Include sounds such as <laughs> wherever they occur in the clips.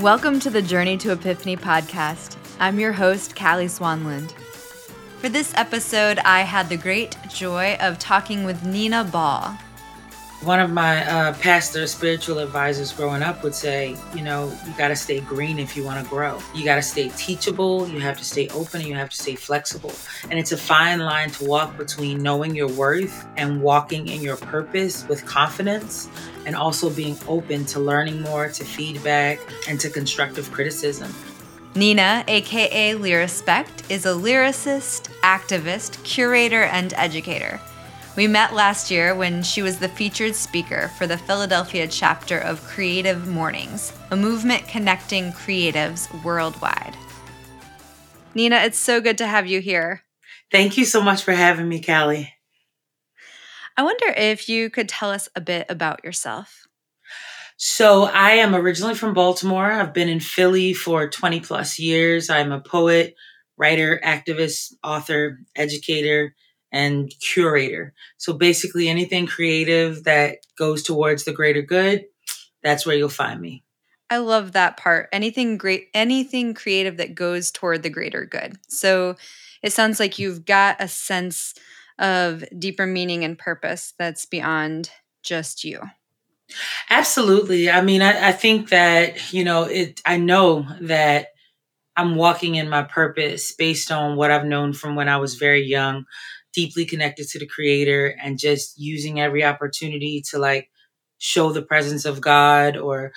Welcome to the Journey to Epiphany podcast. I'm your host, Callie Swanland. For this episode, I had the great joy of talking with Nina Ball. One of my uh, pastor spiritual advisors growing up would say, you know, you got to stay green if you want to grow. You got to stay teachable, you have to stay open, and you have to stay flexible. And it's a fine line to walk between knowing your worth and walking in your purpose with confidence and also being open to learning more, to feedback, and to constructive criticism. Nina, aka Lyrispect, is a lyricist, activist, curator, and educator. We met last year when she was the featured speaker for the Philadelphia chapter of Creative Mornings, a movement connecting creatives worldwide. Nina, it's so good to have you here. Thank you so much for having me, Callie. I wonder if you could tell us a bit about yourself. So, I am originally from Baltimore. I've been in Philly for 20 plus years. I'm a poet, writer, activist, author, educator, and curator. So basically anything creative that goes towards the greater good, that's where you'll find me. I love that part. Anything great anything creative that goes toward the greater good. So it sounds like you've got a sense of deeper meaning and purpose that's beyond just you. Absolutely. I mean, I, I think that, you know, it I know that I'm walking in my purpose based on what I've known from when I was very young deeply connected to the creator and just using every opportunity to like show the presence of God or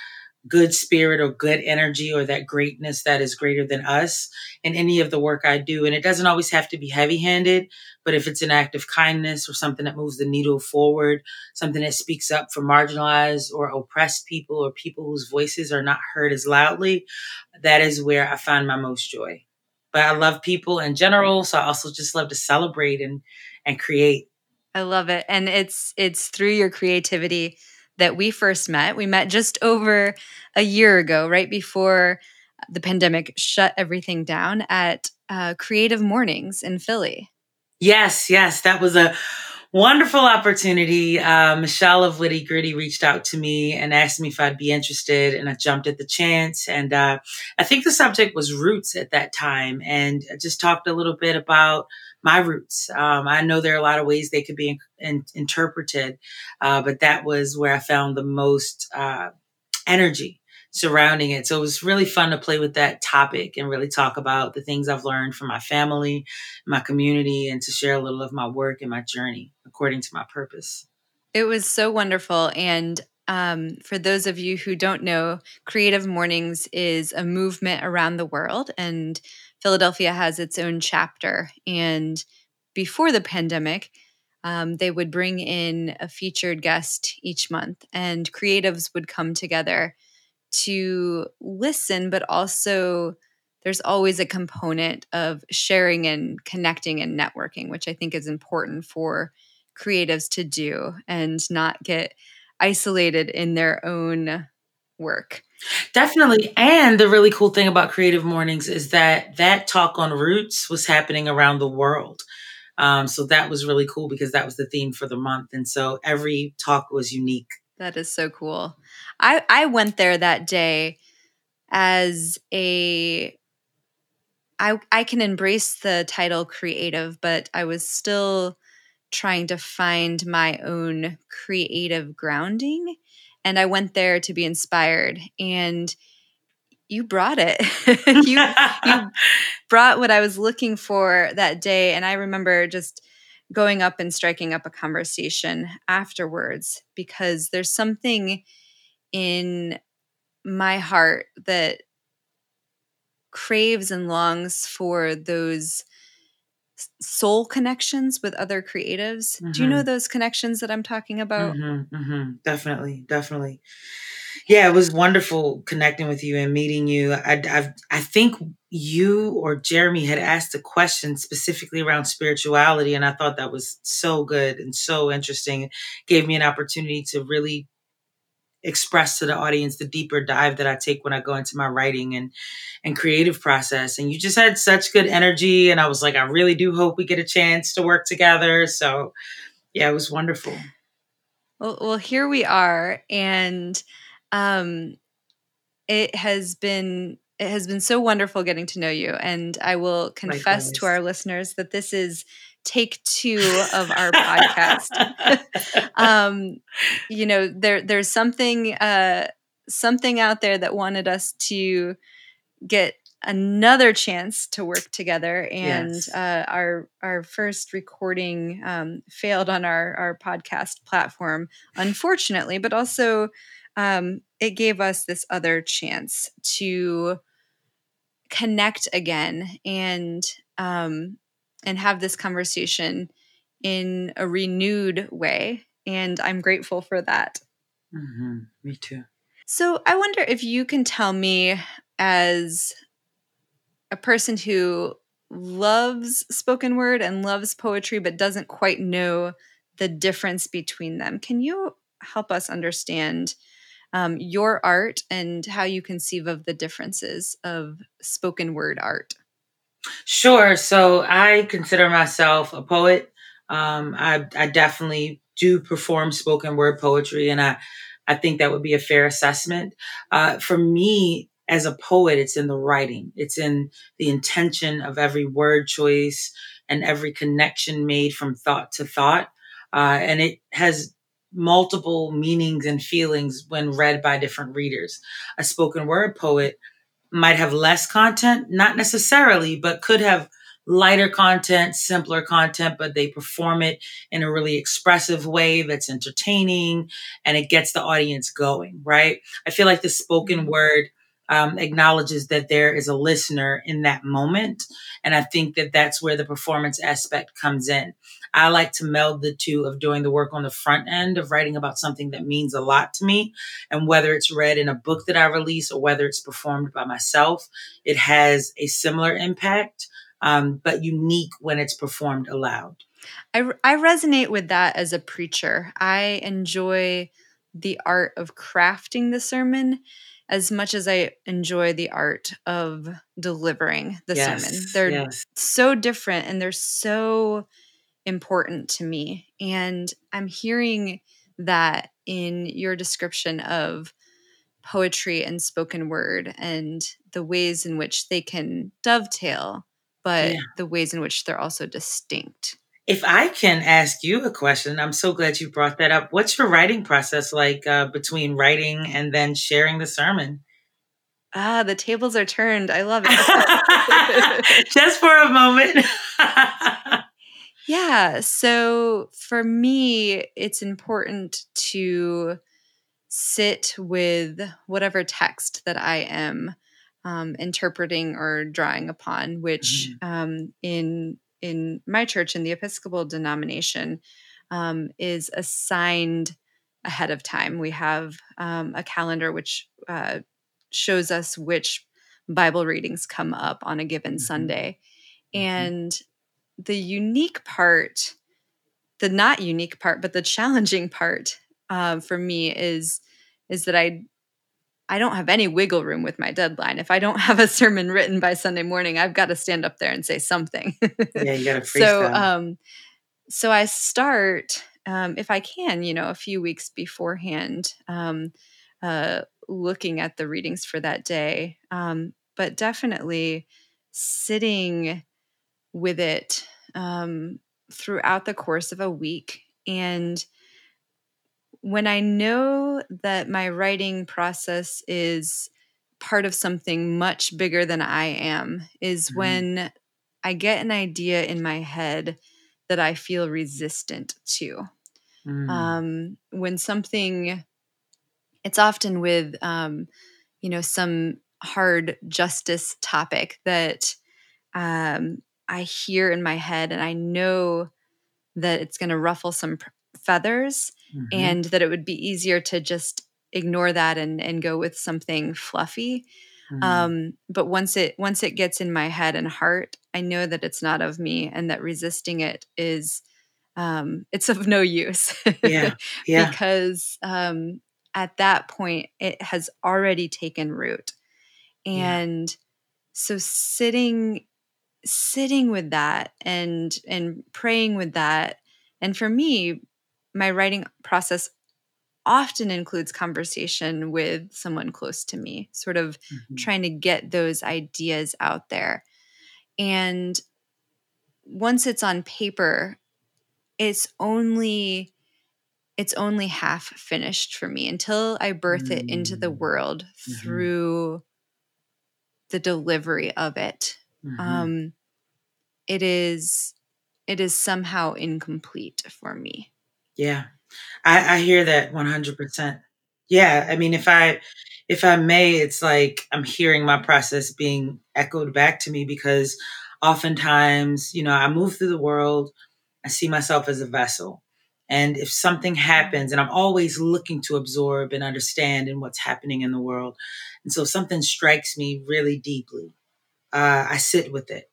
good spirit or good energy or that greatness that is greater than us in any of the work I do. And it doesn't always have to be heavy handed, but if it's an act of kindness or something that moves the needle forward, something that speaks up for marginalized or oppressed people or people whose voices are not heard as loudly, that is where I find my most joy but I love people in general. So I also just love to celebrate and and create. I love it. And it's it's through your creativity that we first met. We met just over a year ago, right before the pandemic shut everything down at uh, Creative Mornings in Philly. Yes, yes, that was a wonderful opportunity. Uh, Michelle of Witty Gritty reached out to me and asked me if I'd be interested, and I jumped at the chance. And uh, I think the subject was roots at that time, and I just talked a little bit about my roots. Um, I know there are a lot of ways they could be in, in, interpreted, uh, but that was where I found the most uh, energy surrounding it. So it was really fun to play with that topic and really talk about the things I've learned from my family, my community, and to share a little of my work and my journey according to my purpose. It was so wonderful. And um, for those of you who don't know, Creative Mornings is a movement around the world, and Philadelphia has its own chapter. And before the pandemic, um, they would bring in a featured guest each month, and creatives would come together to listen, but also there's always a component of sharing and connecting and networking, which I think is important for creatives to do and not get isolated in their own work. Definitely. And the really cool thing about Creative Mornings is that that talk on roots was happening around the world. Um, so that was really cool because that was the theme for the month. And so every talk was unique. That is so cool. I I went there that day as a I I can embrace the title creative, but I was still trying to find my own creative grounding and I went there to be inspired and you brought it. <laughs> you you <laughs> brought what I was looking for that day and I remember just going up and striking up a conversation afterwards because there's something in my heart that craves and longs for those soul connections with other creatives. Mm-hmm. Do you know mm-hmm. those connections that I'm talking about? Mm-hmm, mm-hmm. Definitely, definitely. Yeah, it was wonderful connecting with you and meeting you. I, I, I think you or Jeremy had asked a question specifically around spirituality, and I thought that was so good and so interesting. It gave me an opportunity to really express to the audience the deeper dive that I take when I go into my writing and and creative process. And you just had such good energy, and I was like, I really do hope we get a chance to work together. So, yeah, it was wonderful. Well, well here we are, and um, it has been it has been so wonderful getting to know you and i will confess Likewise. to our listeners that this is take two of our podcast. <laughs> <laughs> Um you know there there's something uh something out there that wanted us to get another chance to work together. And yes. uh, our our first recording um, failed on our our podcast platform unfortunately but also um, it gave us this other chance to connect again. And um, and have this conversation in a renewed way and i'm grateful for that mm-hmm. me too so i wonder if you can tell me as a person who loves spoken word and loves poetry but doesn't quite know the difference between them can you help us understand um, your art and how you conceive of the differences of spoken word art. Sure. So I consider myself a poet. Um, I, I definitely do perform spoken word poetry, and I, I think that would be a fair assessment. Uh, for me, as a poet, it's in the writing, it's in the intention of every word choice and every connection made from thought to thought. Uh, and it has multiple meanings and feelings when read by different readers. A spoken word poet might have less content, not necessarily, but could have lighter content, simpler content, but they perform it in a really expressive way that's entertaining and it gets the audience going, right? I feel like the spoken mm-hmm. word um, acknowledges that there is a listener in that moment. And I think that that's where the performance aspect comes in. I like to meld the two of doing the work on the front end of writing about something that means a lot to me. And whether it's read in a book that I release or whether it's performed by myself, it has a similar impact, um, but unique when it's performed aloud. I, I resonate with that as a preacher. I enjoy the art of crafting the sermon as much as I enjoy the art of delivering the yes, sermon. They're yes. so different and they're so important to me. And I'm hearing that in your description of poetry and spoken word and the ways in which they can dovetail, but yeah. the ways in which they're also distinct. If I can ask you a question, I'm so glad you brought that up. What's your writing process like uh, between writing and then sharing the sermon? Ah, the tables are turned. I love it. <laughs> Just for a moment. <laughs> yeah. So for me, it's important to sit with whatever text that I am um, interpreting or drawing upon, which mm-hmm. um, in in my church in the Episcopal denomination um, is assigned ahead of time. We have um, a calendar which uh, shows us which Bible readings come up on a given mm-hmm. Sunday. Mm-hmm. And the unique part, the not unique part, but the challenging part uh, for me is is that I I don't have any wiggle room with my deadline. If I don't <laughs> have a sermon written by Sunday morning, I've got to stand up there and say something. yeah, you got to <laughs> So, um, so I start um, if I can, you know, a few weeks beforehand, um, uh, looking at the readings for that day. Um, but definitely sitting with it um, throughout the course of a week and when I know that my writing process is part of something much bigger than I am, is mm-hmm. when I get an idea in my head that I feel resistant to. Mm. Um, when something, it's often with, um, you know, some hard justice topic that um, I hear in my head and I know that it's going to ruffle some feathers mm-hmm. and that it would be easier to just ignore that and and go with something fluffy mm-hmm. um, but once it once it gets in my head and heart i know that it's not of me and that resisting it is um, it's of no use yeah <laughs> yeah because um, at that point it has already taken root and yeah. so sitting sitting with that and and praying with that and for me my writing process often includes conversation with someone close to me, sort of mm-hmm. trying to get those ideas out there. And once it's on paper, it's only it's only half finished for me until I birth mm-hmm. it into the mm. world mm-hmm. through the delivery of it. Mm-hmm. Um, it is it is somehow incomplete for me. Yeah. I, I hear that 100%. Yeah. I mean, if I, if I may, it's like I'm hearing my process being echoed back to me because oftentimes, you know, I move through the world, I see myself as a vessel. And if something happens, and I'm always looking to absorb and understand in what's happening in the world. And so something strikes me really deeply, uh, I sit with it.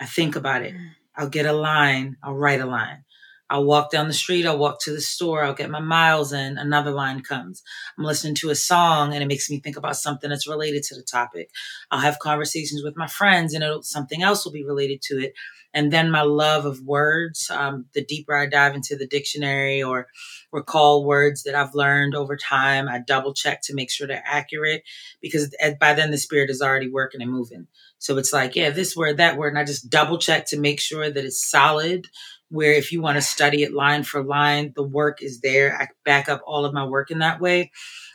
I think about it. Mm. I'll get a line, I'll write a line. I'll walk down the street, I'll walk to the store, I'll get my miles in, another line comes. I'm listening to a song and it makes me think about something that's related to the topic. I'll have conversations with my friends and something else will be related to it. And then my love of words, um, the deeper I dive into the dictionary or recall words that I've learned over time, I double check to make sure they're accurate because by then the spirit is already working and moving. So it's like, yeah, this word, that word, and I just double check to make sure that it's solid where if you want to study it line for line, the work is there. I back up all of my work in that way.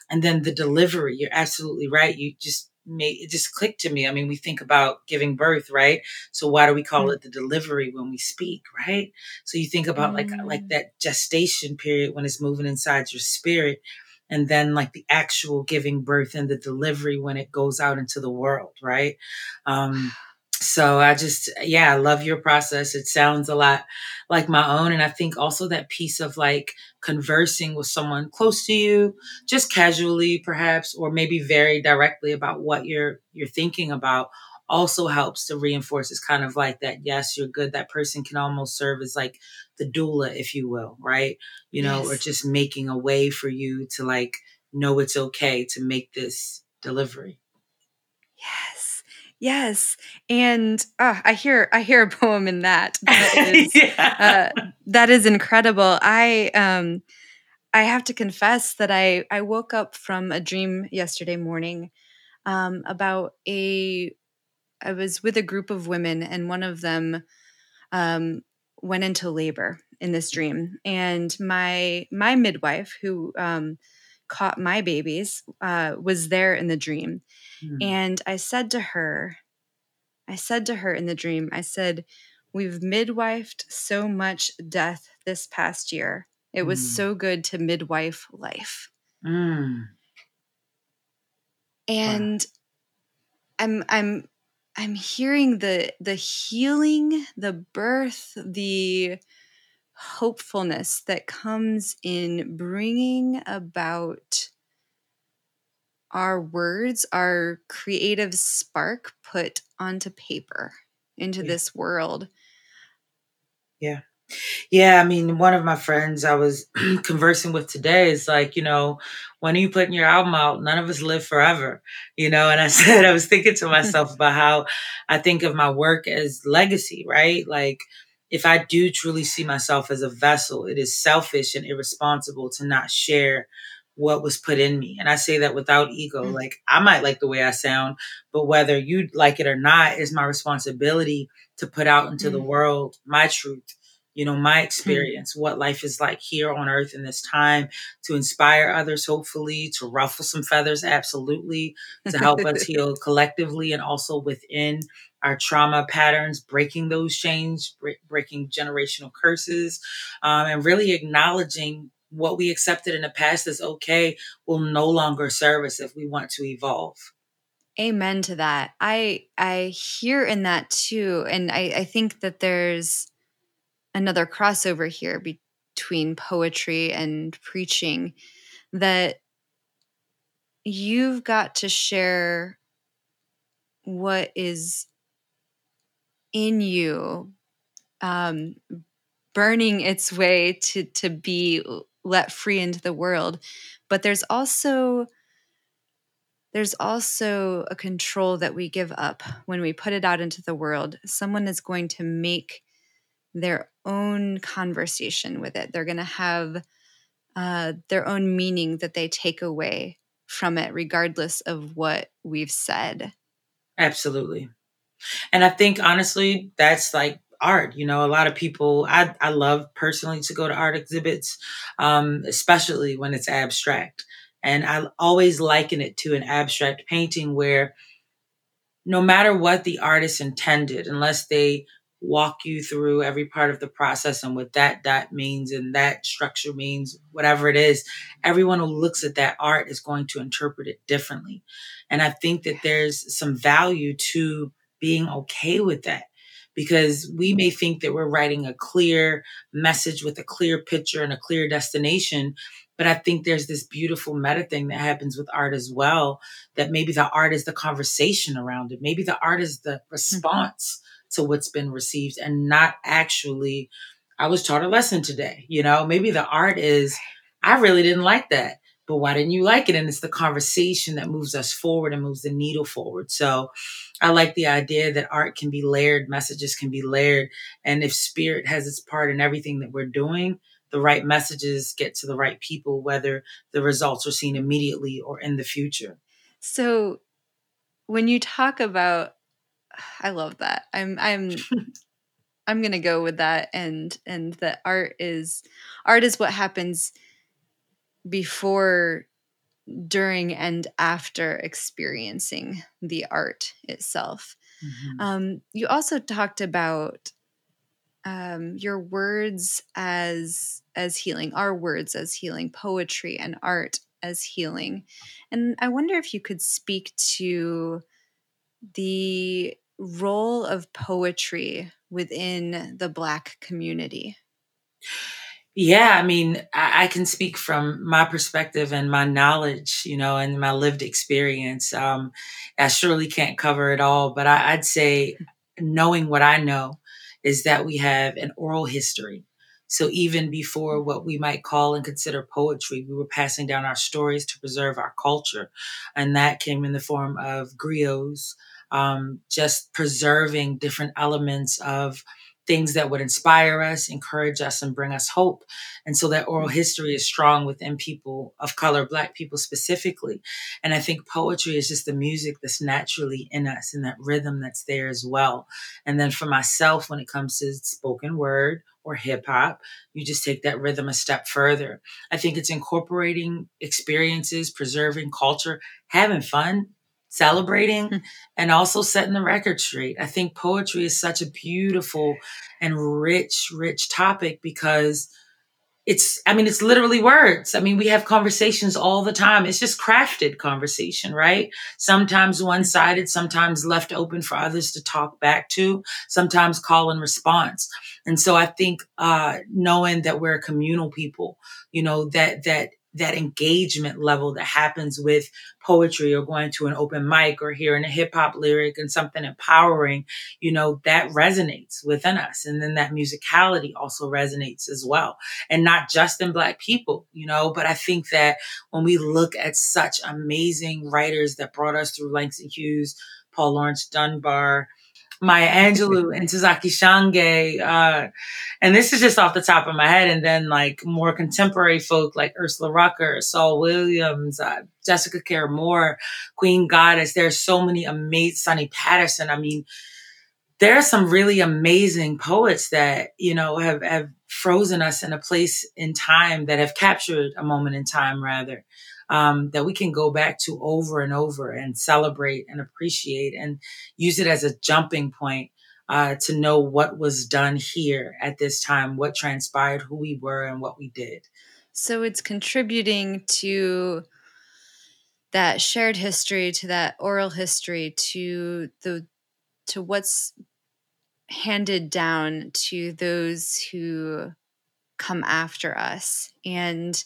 And then the delivery, you're absolutely right. You just made it just clicked to me. I mean, we think about giving birth, right? So why do we call mm. it the delivery when we speak, right? So you think about mm. like like mm. that gestation period when it's moving inside your spirit and then like the actual giving birth and the delivery when it goes out into the world, right? Um so I just, yeah, I love your process. It sounds a lot like my own. And I think also that piece of like conversing with someone close to you, just casually perhaps, or maybe very directly about what you're, you're thinking about also helps to reinforce it's kind of like that yes you're good that person can almost serve as like the doula if you will right you know yes. or just making a way for you to like know it's okay to make this delivery yes Yes, and uh, I hear I hear a <laughs> poem in that. That <laughs> is, yeah. uh, that is incredible. I um, I have to confess that I I woke up from a dream yesterday morning um, about a. I was with a group of women, and one of them um, went into labor in this dream, and my my midwife who um, caught my babies uh, was there in the dream Mm. And I said to her, I said to her in the dream, I said, We've midwifed so much death this past year. It was mm. so good to midwife life. Mm. And wow. I'm I'm I'm hearing the the healing, the birth, the hopefulness that comes in bringing about our words, our creative spark put onto paper into yeah. this world. Yeah. Yeah, I mean, one of my friends I was <clears throat> conversing with today is like, you know, when are you putting your album out? None of us live forever, you know. And I <laughs> said, I was thinking to myself about how I think of my work as legacy, right? Like, if I do truly see myself as a vessel, it is selfish and irresponsible to not share what was put in me. And I say that without ego. Mm-hmm. Like I might like the way I sound, but whether you like it or not is my responsibility to put out into mm-hmm. the mm. world my truth, you know, my mm. experience, mm-hmm. what life is like here on earth in this time, to inspire others, hopefully, to ruffle some feathers, absolutely, to help us <laughs> heal collectively and also within our trauma patterns, breaking those chains, breaking generational curses, um, and really acknowledging what we accepted in the past as okay will no longer serve us if we want to evolve. Amen to that. I i hear in that too and i i think that there's another crossover here between poetry and preaching that you've got to share what is in you um, burning its way to to be let free into the world but there's also there's also a control that we give up when we put it out into the world someone is going to make their own conversation with it they're going to have uh, their own meaning that they take away from it, regardless of what we've said. Absolutely. And I think honestly, that's like art. You know, a lot of people, I, I love personally to go to art exhibits, um, especially when it's abstract. And I always liken it to an abstract painting where no matter what the artist intended, unless they walk you through every part of the process and what that that means and that structure means whatever it is everyone who looks at that art is going to interpret it differently and i think that there's some value to being okay with that because we may think that we're writing a clear message with a clear picture and a clear destination but I think there's this beautiful meta thing that happens with art as well. That maybe the art is the conversation around it. Maybe the art is the mm-hmm. response to what's been received and not actually, I was taught a lesson today. You know, maybe the art is, I really didn't like that, but why didn't you like it? And it's the conversation that moves us forward and moves the needle forward. So I like the idea that art can be layered, messages can be layered. And if spirit has its part in everything that we're doing, the right messages get to the right people, whether the results are seen immediately or in the future. So when you talk about <sighs> I love that. I'm I'm <laughs> I'm going to go with that and and that art is art is what happens before during and after experiencing the art itself. Mm-hmm. Um, you also talked about um, your words as as healing, our words as healing, poetry and art as healing, and I wonder if you could speak to the role of poetry within the Black community? Yeah, I mean, I, I, can speak from my perspective and my knowledge, you know, and my lived experience. Um, I surely can't cover it all, but I, I'd say knowing what I know is that we have an oral history. So even before what we might call and consider poetry, we were passing down our stories to preserve our culture. And that came in the form of griots, um, just preserving different elements of things that would inspire us, encourage us, and bring us hope. And so that oral history is strong within people of color, Black people specifically. And I think poetry is just the music that's naturally in us and that rhythm that's there as well. And then for myself, when it comes to spoken word, or hip hop, you just take that rhythm a step further. I think it's incorporating experiences, preserving culture, having fun, celebrating hmm. and also setting the record straight. I think poetry is such a beautiful and rich, rich topic because it's, I mean, it's literally words. I mean, we have conversations all the time. It's just crafted conversation, right? Sometimes one sided, sometimes left open for others to talk back to, sometimes call and response. And so I think, uh, knowing that we're a communal people, you know, that, that that engagement level that happens with poetry or going to an open mic or hearing a hip hop lyric and something empowering, you know, that resonates within us. And then that musicality also resonates as well. And not just in Black people, you know, but I think that when we look at such amazing writers that brought us through Langston Hughes, Paul Laurence Dunbar, Maya Angelou <laughs> and Ntozake Shange. Uh, and this is just off the top of my head. And then like more contemporary folk like Ursula Rucker, Saul Williams, uh, Jessica Care Moore, Queen GodIs. There's so many amazing, Sonny Patterson. I mean, there are some really amazing poets that, you know, have, have frozen us in a place in time that have captured a moment in time rather um, that we can go back to over and over and celebrate and appreciate and use it as a jumping point uh, to know what was done here at this time, what transpired, who we were, and what we did. So it's contributing to that shared history, to that oral history, to the to what's handed down to those who come after us and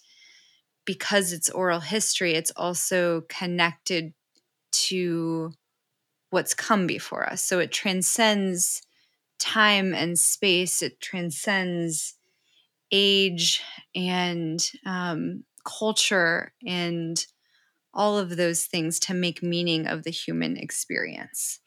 because it's oral history, it's also connected to what's come before us. So it transcends time and space, it transcends age and um, culture and all of those things to make meaning of the human experience.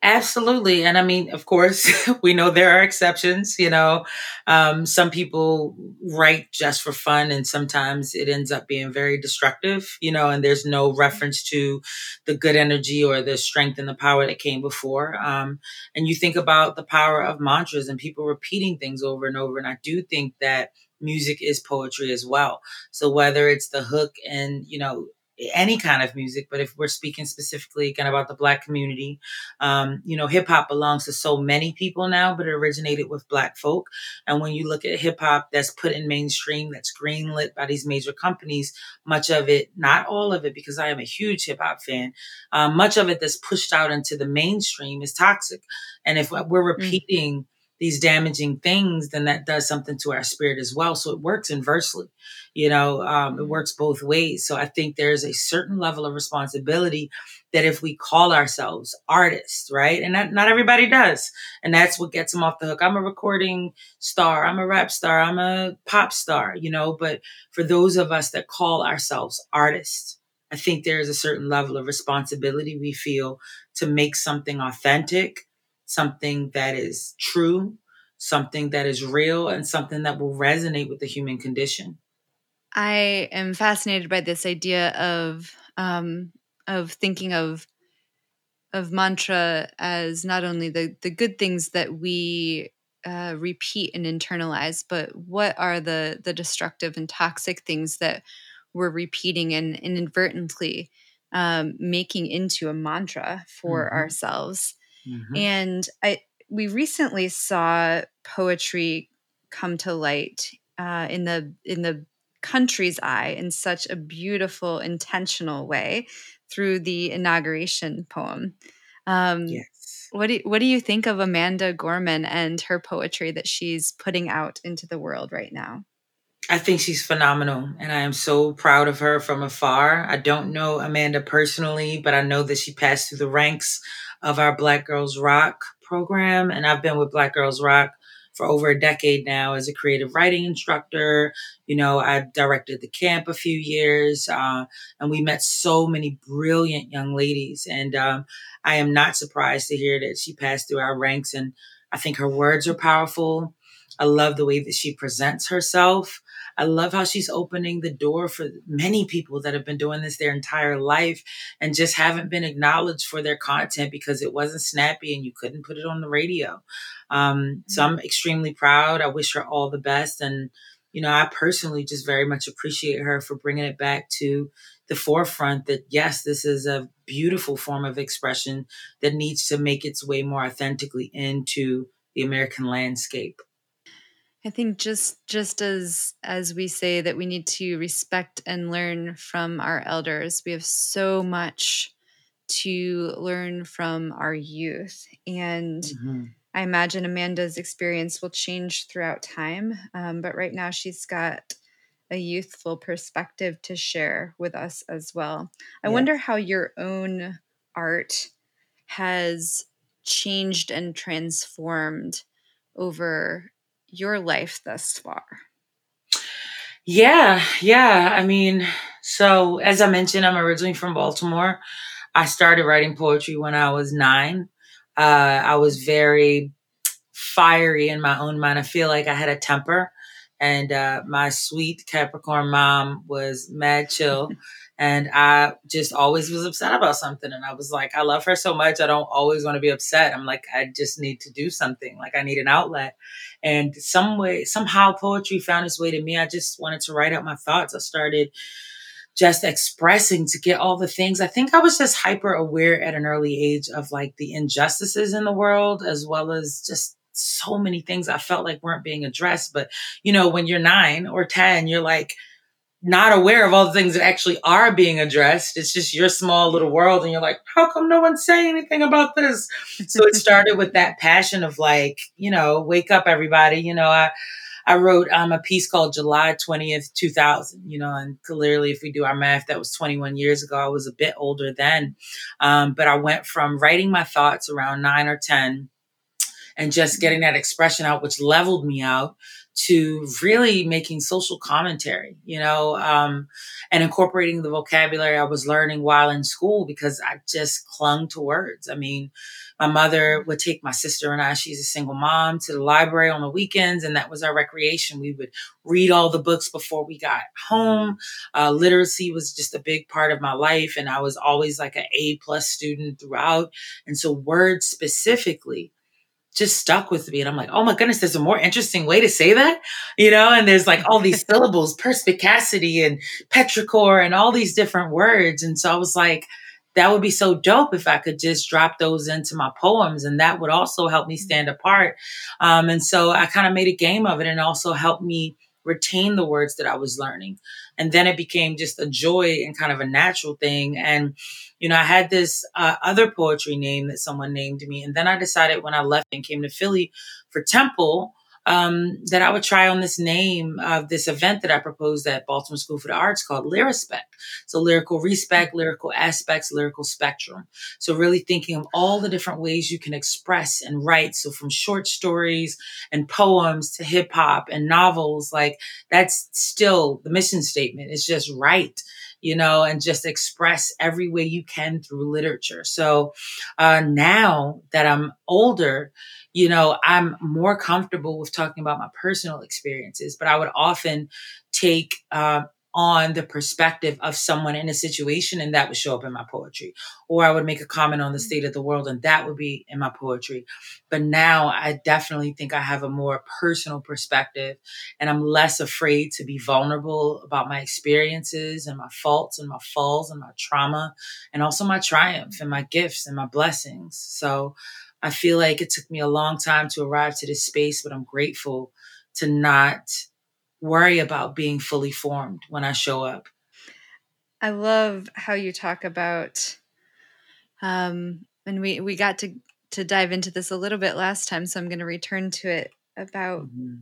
Absolutely. And I mean, of course, <laughs> we know there are exceptions. You know, um, some people write just for fun, and sometimes it ends up being very destructive, you know, and there's no reference to the good energy or the strength and the power that came before. Um, and you think about the power of mantras and people repeating things over and over. And I do think that music is poetry as well. So whether it's the hook and, you know, any kind of music, but if we're speaking specifically kind of about the black community, um, you know, hip hop belongs to so many people now, but it originated with black folk. And when you look at hip hop that's put in mainstream, that's greenlit by these major companies, much of it, not all of it, because I am a huge hip hop fan, um, much of it that's pushed out into the mainstream is toxic. And if we're mm. repeating, mm these damaging things, then that does something to our spirit as well. So it works inversely, you know, um, it mm-hmm. works both ways. So I think there's a certain level of responsibility that if we call ourselves artists, right? And that, not everybody does. And that's what gets them off the hook. I'm a recording star. I'm a rap star. I'm a pop star, you know, but for those of us that call ourselves artists, I think there is a certain level of responsibility we feel to make something authentic something that is true, something that is real, and something that will resonate with the human condition. I am fascinated by this idea of um, of thinking of of mantra as not only the the good things that we uh, repeat and internalize, but what are the the destructive and toxic things that we're repeating and, inadvertently um, making into a mantra for mm-hmm. ourselves. Mm-hmm. And I we recently saw poetry come to light uh, in the in the country's eye in such a beautiful, intentional way through the inauguration poem. Um, yes. What do what do you think of Amanda Gorman and her poetry that she's putting out into the world right now? I think she's phenomenal, and I am so proud of her from afar. I don't know Amanda personally, but I know that she passed through the ranks of our Black Girls Rock program. And I've been with Black Girls Rock for over a decade now as a creative writing instructor. You know, I directed the camp a few years, uh, and we met so many brilliant young ladies. And um, I am not surprised to hear that she passed through our ranks. And I think her words are powerful. I love the way that she presents herself. I love how she's opening the door for many people that have been doing this their entire life and just haven't been acknowledged for their content because it wasn't snappy and you couldn't put it on the radio. Um, so I'm extremely proud. I wish her all the best. And, you know, I personally just very much appreciate her for bringing it back to the forefront that yes, this is a beautiful form of expression that needs to make its way more authentically into the American landscape. I think just just as as we say that we need to respect and learn from our elders, we have so much to learn from our youth. And mm-hmm. I imagine Amanda's experience will change throughout time. Um, but right now, she's got a youthful perspective to share with us as well. I yeah. wonder how your own art has changed and transformed over your life thus far? Yeah, yeah. I mean, so as I mentioned, I'm originally from Baltimore. I started writing poetry when I was nine. Uh, I was very fiery in my own mind. I feel like I had a temper, and uh, my sweet Capricorn mom was mad chill. And I just always was upset about something. And I was like, I love her so much. I don't always want to be upset. I'm like, I just need to do something. Like I need an outlet. And some way, somehow poetry found its way to me. I just wanted to write out my thoughts. I started just expressing to get all the things. I think I was just hyper aware at an early age of like the injustices in the world, as well as just so many things I felt like weren't being addressed. But, you know, when you're nine or 10, you're like, not aware of all the things that actually are being addressed. It's just your small little world, and you're like, how come no one's saying anything about this? so it <laughs> started with that passion of like, you know, wake up, everybody. You know, I I wrote um, a piece called July 20th, 2000, you know, and clearly if we do our math, that was 21 years ago. I was a bit older then. Um, but I went from writing my thoughts around nine or 10 and just getting that expression out, which leveled me out to really making social commentary, you know, um, and incorporating the vocabulary I was learning while in school because I just clung to words. I mean, my mother would take my sister and I, she's a single mom, to the library on the weekends, and that was our recreation. We would read all the books before we got home. Uh, literacy was just a big part of my life, and I was always like an A plus student throughout. And so, words specifically just stuck with me. And I'm like, oh my goodness, there's a more interesting way to say that, you know? And there's like all these <laughs> syllables, perspicacity and petrichor and all these different words. And so I was like, that would be so dope if I could just drop those into my poems. And that would also help me stand apart. Um, and so I kind of made a game of it and also helped me retain the words that I was learning. And then it became just a joy and kind of a natural thing. And, you know, I had this uh, other poetry name that someone named me. And then I decided when I left and came to Philly for Temple, um, that I would try on this name of this event that I proposed at Baltimore School for the Arts called Lyrispect. So lyrical respect, lyrical aspects, lyrical spectrum. So really thinking of all the different ways you can express and write. So from short stories and poems to hip hop and novels, like that's still the mission statement. It's just write you know, and just express every way you can through literature. So uh, now that I'm older, you know, I'm more comfortable with talking about my personal experiences, but I would often take uh, on the perspective of someone in a situation and that would show up in my poetry. Or i would make a comment on the mm-hmm. state of the world and that would be in my poetry. But now i definitely think i have a more personal perspective and i'm less afraid to be vulnerable about my experiences and my faults and my falls and my trauma and also my triumph and my gifts and my blessings. So i feel like it took me a long time to arrive to this space but i'm grateful to not worry about being fully formed when I show up. I love how you talk about um and we we got to to dive into this a little bit last time so I'm going to return to it about mm-hmm.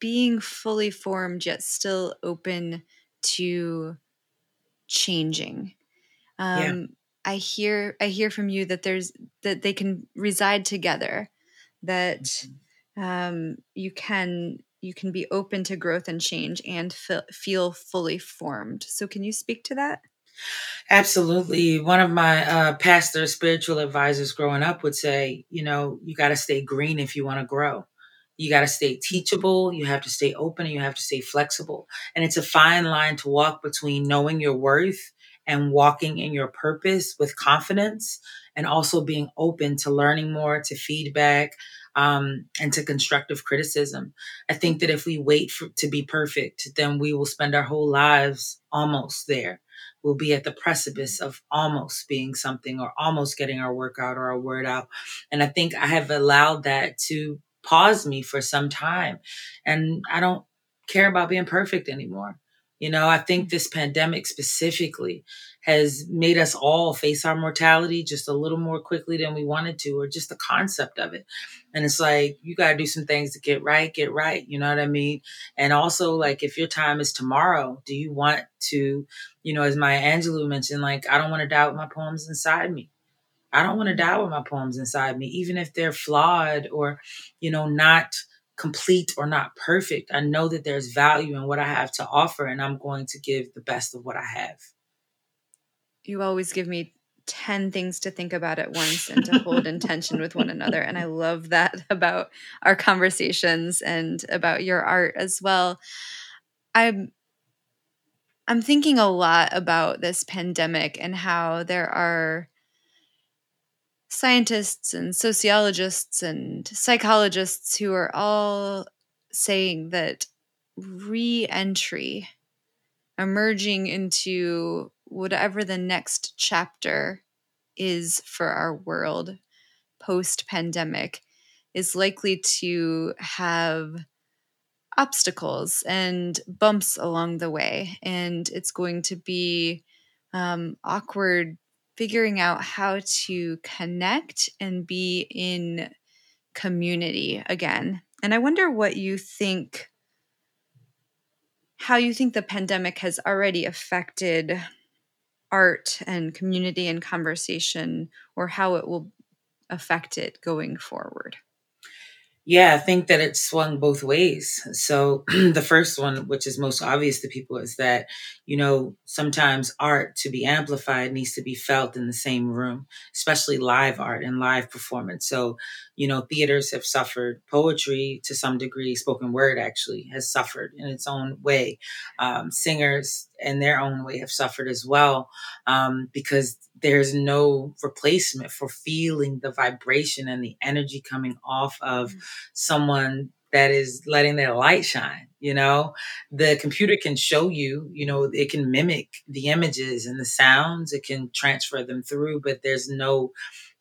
being fully formed yet still open to changing. Um yeah. I hear I hear from you that there's that they can reside together that mm-hmm. um you can you can be open to growth and change and feel fully formed. So, can you speak to that? Absolutely. One of my uh, pastor spiritual advisors growing up would say, you know, you got to stay green if you want to grow. You got to stay teachable. You have to stay open and you have to stay flexible. And it's a fine line to walk between knowing your worth and walking in your purpose with confidence and also being open to learning more, to feedback, um, and to constructive criticism. I think that if we wait for, to be perfect, then we will spend our whole lives almost there. We'll be at the precipice of almost being something or almost getting our work out or our word out. And I think I have allowed that to pause me for some time. And I don't care about being perfect anymore. You know, I think this pandemic specifically has made us all face our mortality just a little more quickly than we wanted to, or just the concept of it. And it's like, you got to do some things to get right, get right. You know what I mean? And also, like, if your time is tomorrow, do you want to, you know, as Maya Angelou mentioned, like, I don't want to die with my poems inside me. I don't want to die with my poems inside me, even if they're flawed or, you know, not complete or not perfect. I know that there's value in what I have to offer, and I'm going to give the best of what I have. You always give me 10 things to think about at once and to hold intention with one another. And I <laughs> love that about our conversations and about your art as well. I'm I'm thinking a lot about this pandemic and how there are scientists and sociologists and psychologists who are all saying that re entry, emerging into whatever the next chapter is for our world post pandemic, is likely to have obstacles and bumps along the way. And it's going to be um, awkward figuring out how to connect and be in community again. And I wonder what you think, how you think the pandemic has already affected art and community and conversation, or how it will affect it going forward. Yeah, I think that it swung both ways. So <clears throat> the first one, which is most obvious to people, is that, you know, sometimes art to be amplified needs to be felt in the same room, especially live art and live performance. So, you know, theaters have suffered, poetry to some degree, spoken word actually has suffered in its own way. Um, singers in their own way have suffered as well um, because there's no replacement for feeling the vibration and the energy coming off of mm-hmm. someone that is letting their light shine you know? The computer can show you you know it can mimic the images and the sounds it can transfer them through but there's no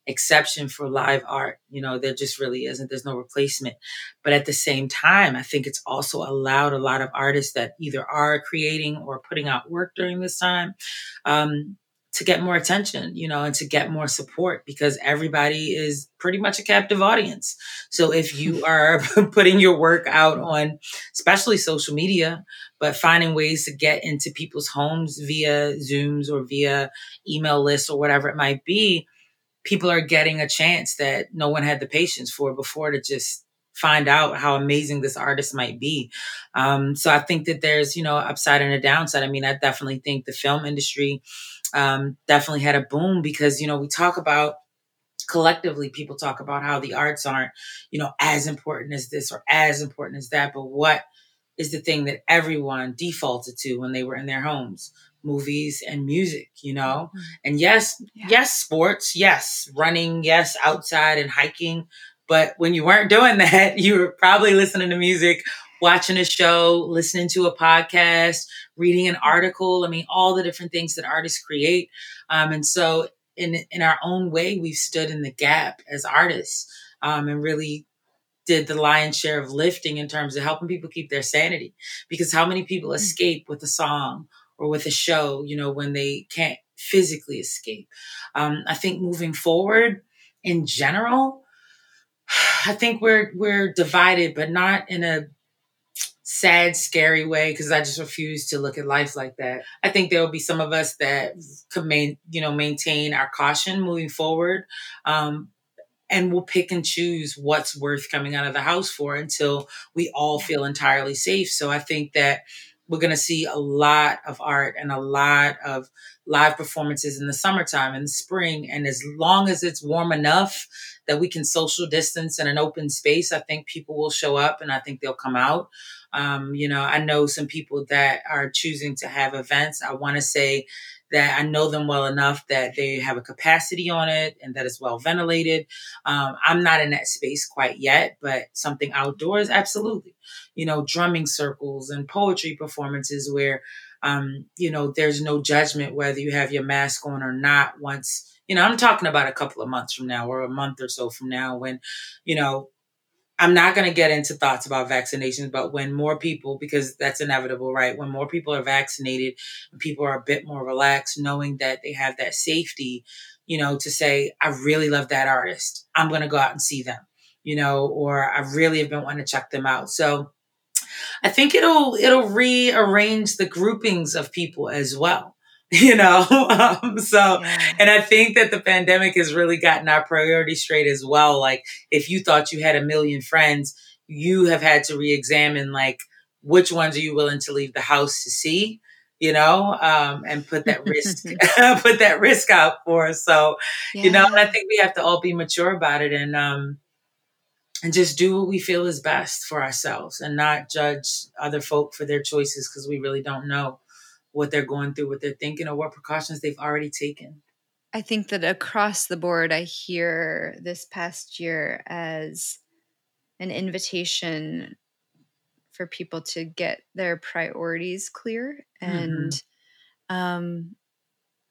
exception for live art you know? There just really isn't there's no replacement. But at the same time i think it's also allowed a lot of artists that either are creating or putting out work during this time um, to get more attention, you know, and to get more support because everybody is pretty much a captive audience. So if you <laughs> are <laughs> putting your work out on especially social media, but finding ways to get into people's homes via Zooms or via email lists or whatever it might be, people are getting a chance that no one had the patience for before to just find out how amazing this artist might be. Um, so I think that there's, you know, upside and a downside. I mean, I definitely think the film industry um, definitely had a boom because you know we talk about collectively people talk about how the arts aren't you know as important as this or as important as that but what is the thing that everyone defaulted to when they were in their homes movies and music you know mm-hmm. and yes yeah. yes sports yes running yes outside and hiking but when you weren't doing <laughs> that you were probably listening to music watching a show, listening to a podcast, reading an article. I mean, all the different things that artists create. Um, and so, in in our own way, we've stood in the gap as artists um, and really did the lion's share of lifting in terms of helping people keep their sanity. Because how many people mm. escape with a song or with a show, you know, when they can't physically escape? Um, I think moving forward in general, <sighs> I think we're we're divided, but not in a sad, scary way because I just refuse to look at life like that. I think there will be some of us that could main, you know, maintain our caution moving forward. Um, and we'll pick and choose what's worth coming out of the house for until we all feel entirely safe. So I think that we're going to see a lot of art and a lot of live performances in the summertime and spring. And as long as it's warm enough that we can social distance in an open space, I think people will show up and I think they'll come out. Um, you know, I know some people that are choosing to have events. I want to say that I know them well enough that they have a capacity on it and that it's well ventilated. Um, I'm not in that space quite yet, but something outdoors, absolutely. You know, drumming circles and poetry performances where, um, you know, there's no judgment whether you have your mask on or not once you know, I'm talking about a couple of months from now or a month or so from now when, you know, I'm not going to get into thoughts about vaccinations, but when more people, because that's inevitable, right? When more people are vaccinated people are a bit more relaxed, knowing that they have that safety, you know, to say, I really love that artist. I'm going to go out and see them, you know, or I really have been wanting to check them out. So I think it'll, it'll rearrange the groupings of people as well <laughs> you know um, so yeah. and i think that the pandemic has really gotten our priorities straight as well like if you thought you had a million friends you have had to re-examine like which ones are you willing to leave the house to see you know um, and put that risk <laughs> <laughs> put that risk out for so yeah. you know and i think we have to all be mature about it and um and just do what we feel is best for ourselves and not judge other folk for their choices because we really don't know what they're going through, what they're thinking, or what precautions they've already taken. I think that across the board, I hear this past year as an invitation for people to get their priorities clear and mm-hmm. um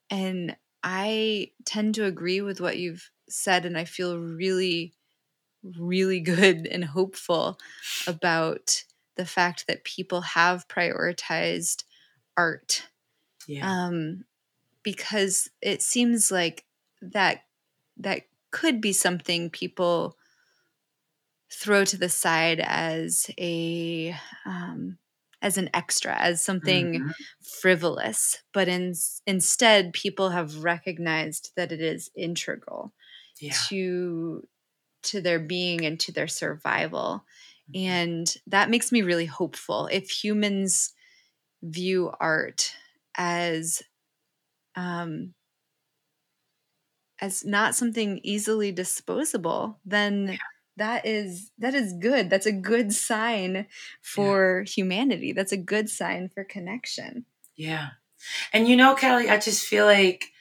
and I tend to agree with what you've said and I feel really really good and hopeful about the fact that people have prioritized art. Yeah. Um, because it seems like that that could be something people throw to the side as a um, as an extra, as something mm-hmm. frivolous. But in, instead, people have recognized that it is integral yeah. to to their being and to their survival. Mm-hmm. And that makes me really hopeful. If humans view art as um, as not something easily disposable, then yeah. that is that is good. That's a good sign for yeah. humanity. That's a good sign for connection. Yeah. And you know, Callie, I just feel like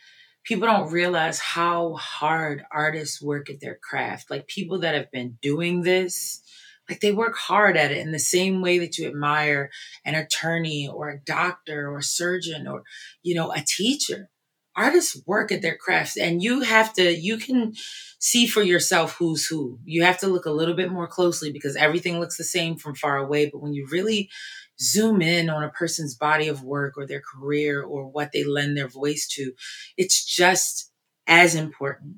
people don't realize how hard artists work at their craft. Like people that have been doing this, like they work hard at it in the same way that you admire an attorney or a doctor or a surgeon or, you know, a teacher. Artists work at their crafts and you have to, you can see for yourself who's who. You have to look a little bit more closely because everything looks the same from far away. But when you really zoom in on a person's body of work or their career or what they lend their voice to, it's just as important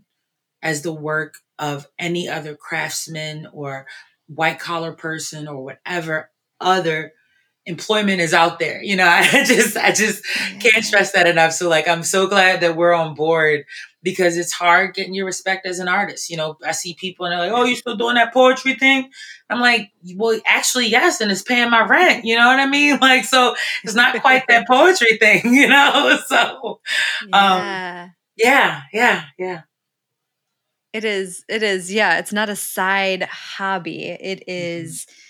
as the work of any other craftsman or white collar person or whatever other employment is out there. You know, <laughs> I just I just can't stress that enough. So like I'm so glad that we're on board because it's hard getting your respect as an artist. You know, I see people and they're like, "Oh, you still doing that poetry thing?" I'm like, "Well, actually, yes, and it's paying my rent." You know what I mean? <laughs> Like, so it's not quite that <laughs> poetry thing, you know. So, yeah. um, yeah, yeah, yeah. It is. It is. Yeah, it's not a side hobby. It mm-hmm. Mm-hmm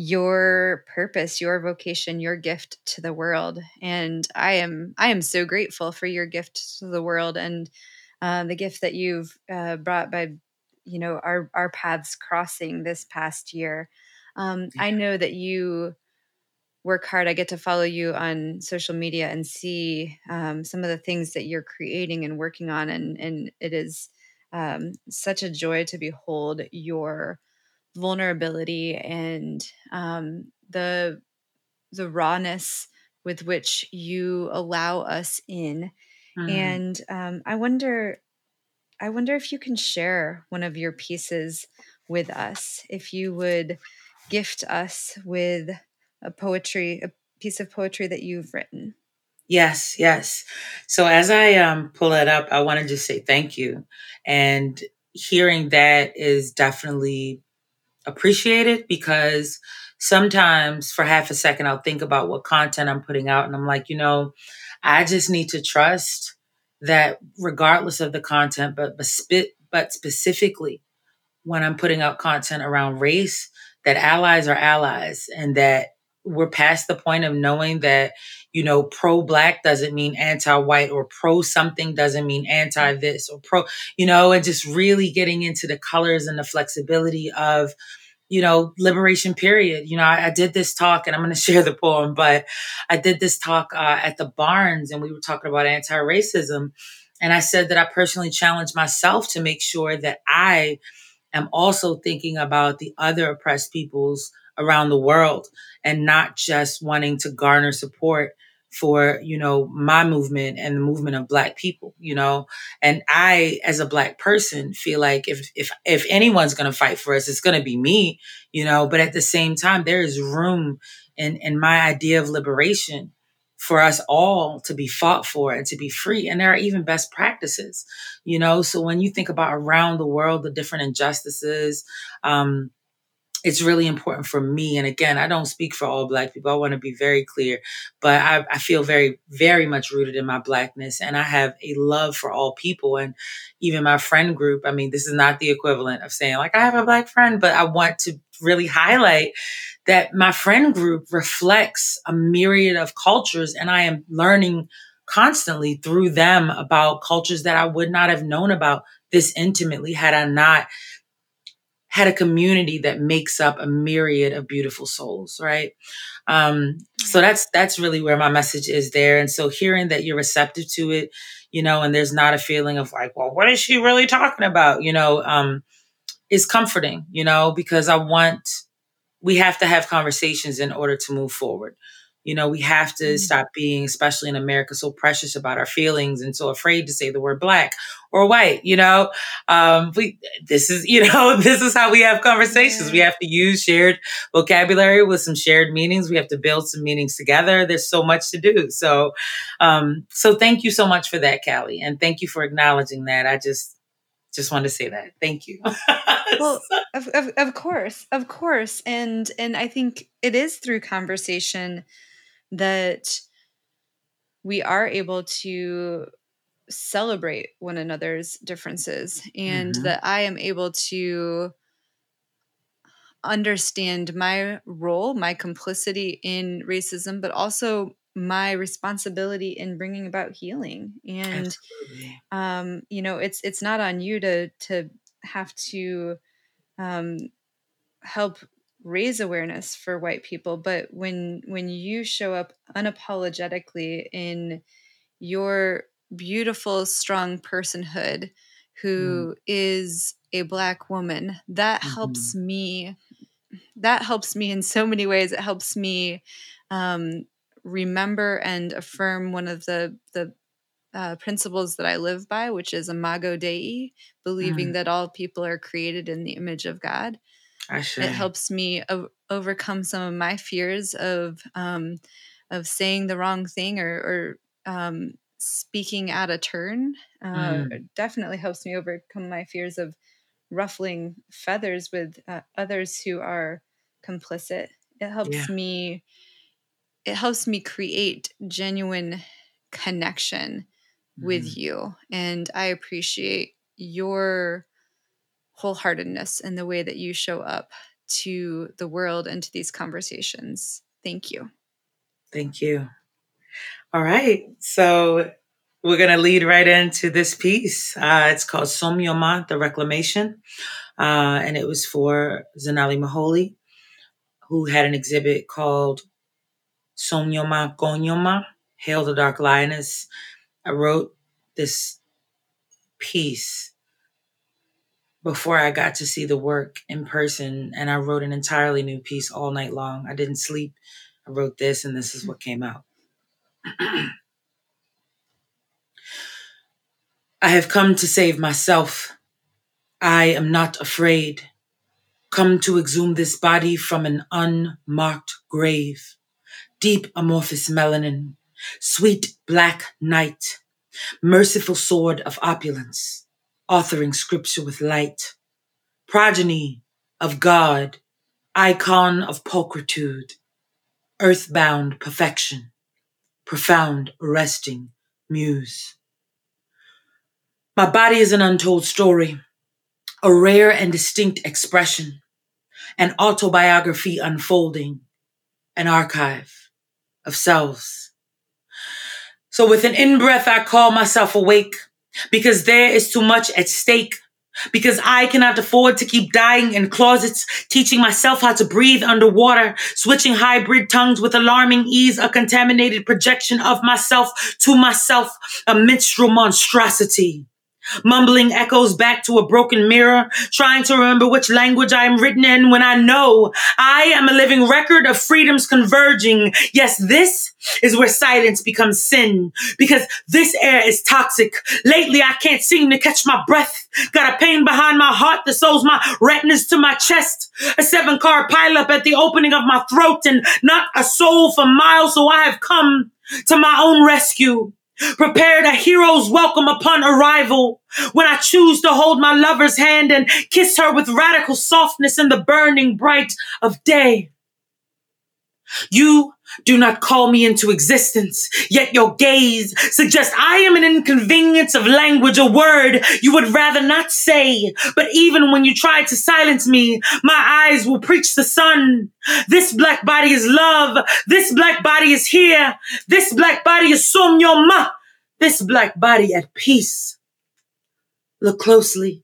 your purpose your vocation your gift to the world and i am i am so grateful for your gift to the world and uh, the gift that you've uh, brought by you know our our paths crossing this past year um, yeah. i know that you work hard i get to follow you on social media and see um, some of the things that you're creating and working on and and it is um, such a joy to behold your vulnerability and um, the the rawness with which you allow us in. Mm. And um, I wonder, I wonder if you can share one of your pieces with us. If you would gift us with a poetry, a piece of poetry that you've written. Yes, yes. So as I um, pull it up, I want to just say thank you. And hearing that is definitely appreciated because sometimes for half a second I'll think about what content I'm putting out and I'm like, you know, I just need to trust that regardless of the content, but, but specifically when I'm putting out content around race, that allies are allies and that we're past the point of knowing that you know pro black doesn't mean anti white or pro something doesn't mean anti this or pro you know and just really getting into the colors and the flexibility of you know, liberation period. You know, I, I did this talk and I'm going <laughs> to share the poem, but I did this talk uh, at the Barnes and we were talking about anti racism. And I said that I personally challenged myself to make sure that I am also thinking about the other oppressed peoples around the world and not just wanting to garner support for you know my movement and the movement of black people you know? And i as a black person feel like if if if anyone's going to fight for us it's going to be me you know? But at the same time there is room in in my idea of liberation for us all to be fought for and to be free and there are even best practices you know? So when you think about around the world the different injustices um it's really important for me. And again, I don't speak for all Black people. I want to be very clear, but I, I, feel very, very much rooted in my Blackness. And I have a love for all people. And even my friend group, I mean, this is not the equivalent of saying, like, I have a Black friend, but I want to really highlight that my friend group reflects a myriad of cultures. And I am learning constantly through them about cultures that I would not have known about this intimately had I not had a community that makes up a myriad of beautiful souls, right? Um, so that's that's really where my message is there. And so hearing that you're receptive to it, you know, and there's not a feeling of like, well, what is she really talking about? You know, um, is comforting, you know, because I want we have to have conversations in order to move forward. You know, we have to mm-hmm. stop being, especially in America, so precious about our feelings and so afraid to say the word black or white. You know, um, we this is you <laughs> know this is how we have conversations. Yeah. We have to use shared vocabulary with some shared meanings. We have to build some meanings together. There's so much to do. So, um, so thank you so much for that, Callie, and thank you for acknowledging that. I just just wanted to say that. Thank you. <laughs> well, of, of, of course, of course. And, and I think it is through conversation that we are able to celebrate one another's differences and mm-hmm. that I am able to understand my role, my complicity in racism, but also my responsibility in bringing about healing. And um, you know, it's it's not on you to to have to um, help raise awareness for white people, but when when you show up unapologetically in your beautiful, strong personhood who mm. is a black woman, that mm-hmm. helps me that helps me in so many ways. It helps me um, remember and affirm one of the the uh, principles that I live by, which is imago Dei, believing mm. that all people are created in the image of God. It helps me o- overcome some of my fears of um, of saying the wrong thing or, or um, speaking out of turn. Uh, mm. Definitely helps me overcome my fears of ruffling feathers with uh, others who are complicit. It helps yeah. me it helps me create genuine connection mm-hmm. with you and I appreciate your wholeheartedness in the way that you show up to the world and to these conversations. Thank you. Thank you. All right. So we're going to lead right into this piece. Uh, it's called Somnyama, the Reclamation. Uh, and it was for Zanele Muholi, who had an exhibit called Somnyama Ngonyama, Hail the Dark Lioness. I wrote this piece before I got to see the work in person, and I wrote an entirely new piece all night long. I didn't sleep. I wrote this, and this is what came out. <clears throat> I have come to save myself. I am not afraid. Come to exhume this body from an unmarked grave. Deep amorphous melanin, sweet black night, merciful sword of opulence, authoring scripture with light, progeny of God, icon of pulchritude, earthbound perfection, profound resting muse. My body is an untold story, a rare and distinct expression, an autobiography unfolding, an archive of selves. So with an in breath, I call myself awake because there is too much at stake. Because I cannot afford to keep dying in closets, teaching myself how to breathe underwater, switching hybrid tongues with alarming ease, a contaminated projection of myself to myself, a menstrual monstrosity. Mumbling echoes back to a broken mirror, trying to remember which language I am written in when I know I am a living record of freedoms converging. Yes, this is where silence becomes sin because this air is toxic. Lately, I can't seem to catch my breath. Got a pain behind my heart that sews my retinas to my chest. A seven car pileup at the opening of my throat and not a soul for miles. So I have come to my own rescue prepared a hero's welcome upon arrival. When I choose to hold my lover's hand and kiss her with radical softness in the burning bright of day. You do not call me into existence, yet your gaze suggests I am an inconvenience of language, a word you would rather not say. But even when you try to silence me, my eyes will preach the sun. This black body is love. This black body is here. This black body is somnyama. This black body at peace. Look closely.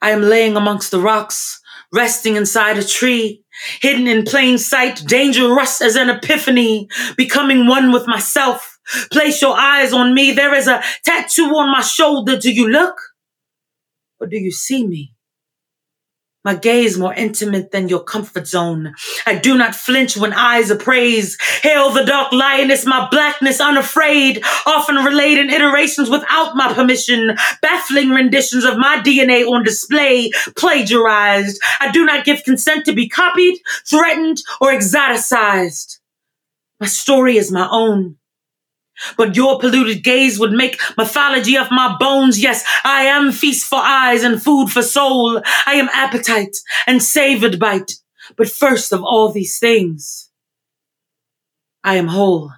I am laying amongst the rocks, resting inside a tree, hidden in plain sight, dangerous as an epiphany, becoming one with myself. Place your eyes on me. There is a tattoo on my shoulder. Do you look? Or do you see me? My gaze more intimate than your comfort zone. I do not flinch when eyes appraise. Hail the dark lioness, my blackness unafraid. Often relayed in iterations without my permission. Baffling renditions of my DNA on display, plagiarized. I do not give consent to be copied, threatened, or exoticized. My story is my own. But your polluted gaze would make mythology of my bones. Yes, I am feast for eyes and food for soul. I am appetite and savored bite. But first of all these things, I am whole.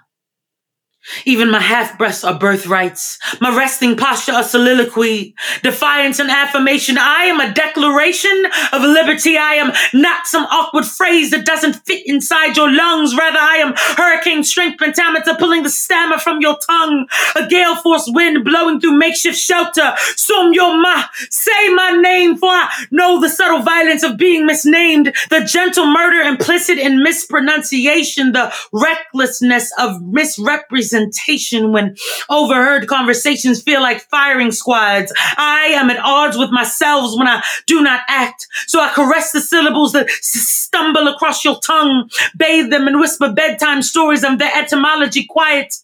Even my half breaths are birthrights, my resting posture a soliloquy, defiance and affirmation. I am a declaration of liberty. I am not some awkward phrase that doesn't fit inside your lungs. Rather, I am hurricane strength pentameter pulling the stammer from your tongue, a gale force wind blowing through makeshift shelter. Sum your ma, say my name, for I know the subtle violence of being misnamed, the gentle murder implicit in mispronunciation, the recklessness of misrepresentation representation when overheard conversations feel like firing squads. I am at odds with myself when I do not act. So I caress the syllables that stumble across your tongue, bathe them and whisper bedtime stories of their etymology quiet.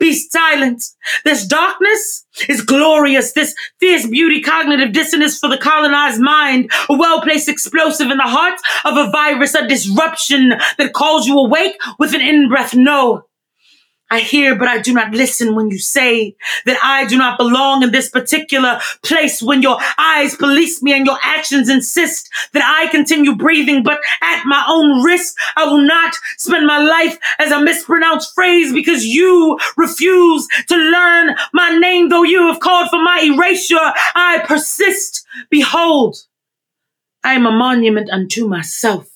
Be silent. This darkness is glorious. This fierce beauty, cognitive dissonance for the colonized mind, a well placed explosive in the heart of a virus, a disruption that calls you awake with an in breath. No, I hear, but I do not listen when you say that I do not belong in this particular place when your eyes police me and your actions insist that I continue breathing, but at my own risk, I will not spend my life as a mispronounced phrase because you refuse to learn my name, though you have called for my erasure. I persist. Behold, I am a monument unto myself,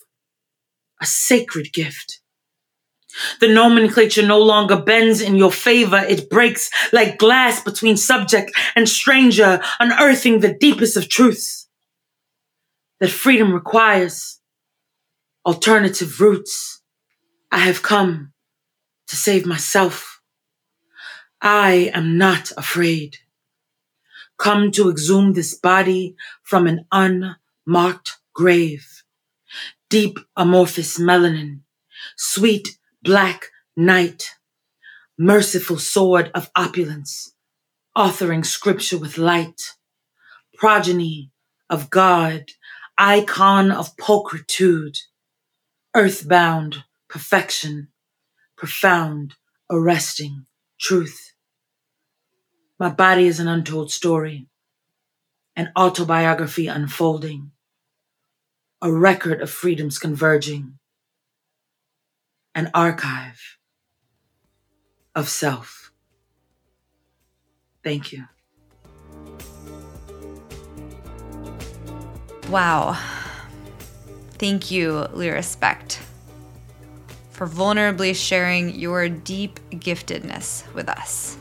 a sacred gift. The nomenclature no longer bends in your favor. It breaks like glass between subject and stranger, unearthing the deepest of truths. That freedom requires alternative routes. I have come to save myself. I am not afraid. Come to exhume this body from an unmarked grave. Deep amorphous melanin, sweet black night, merciful sword of opulence, authoring scripture with light, progeny of God, icon of pulchritude, earthbound perfection, profound, arresting truth. My body is an untold story, an autobiography unfolding, a record of freedoms converging an archive of self. Thank you. Wow. Thank you, Lyrispect, for vulnerably sharing your deep giftedness with us.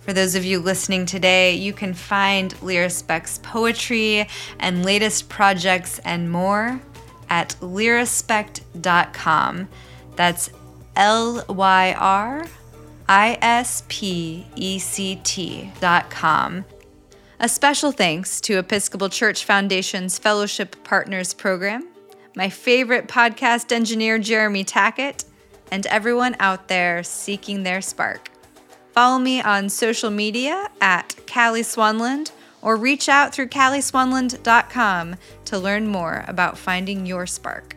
For those of you listening today, you can find Lyrispect's poetry and latest projects and more at lyrispect.com. That's L Y R I S P E C T.com. A special thanks to Episcopal Church Foundation's Fellowship Partners Program, my favorite podcast engineer, Jeremy Tackett, and everyone out there seeking their spark. Follow me on social media at Callie Swanland or reach out through callieswanland.com to learn more about finding your spark.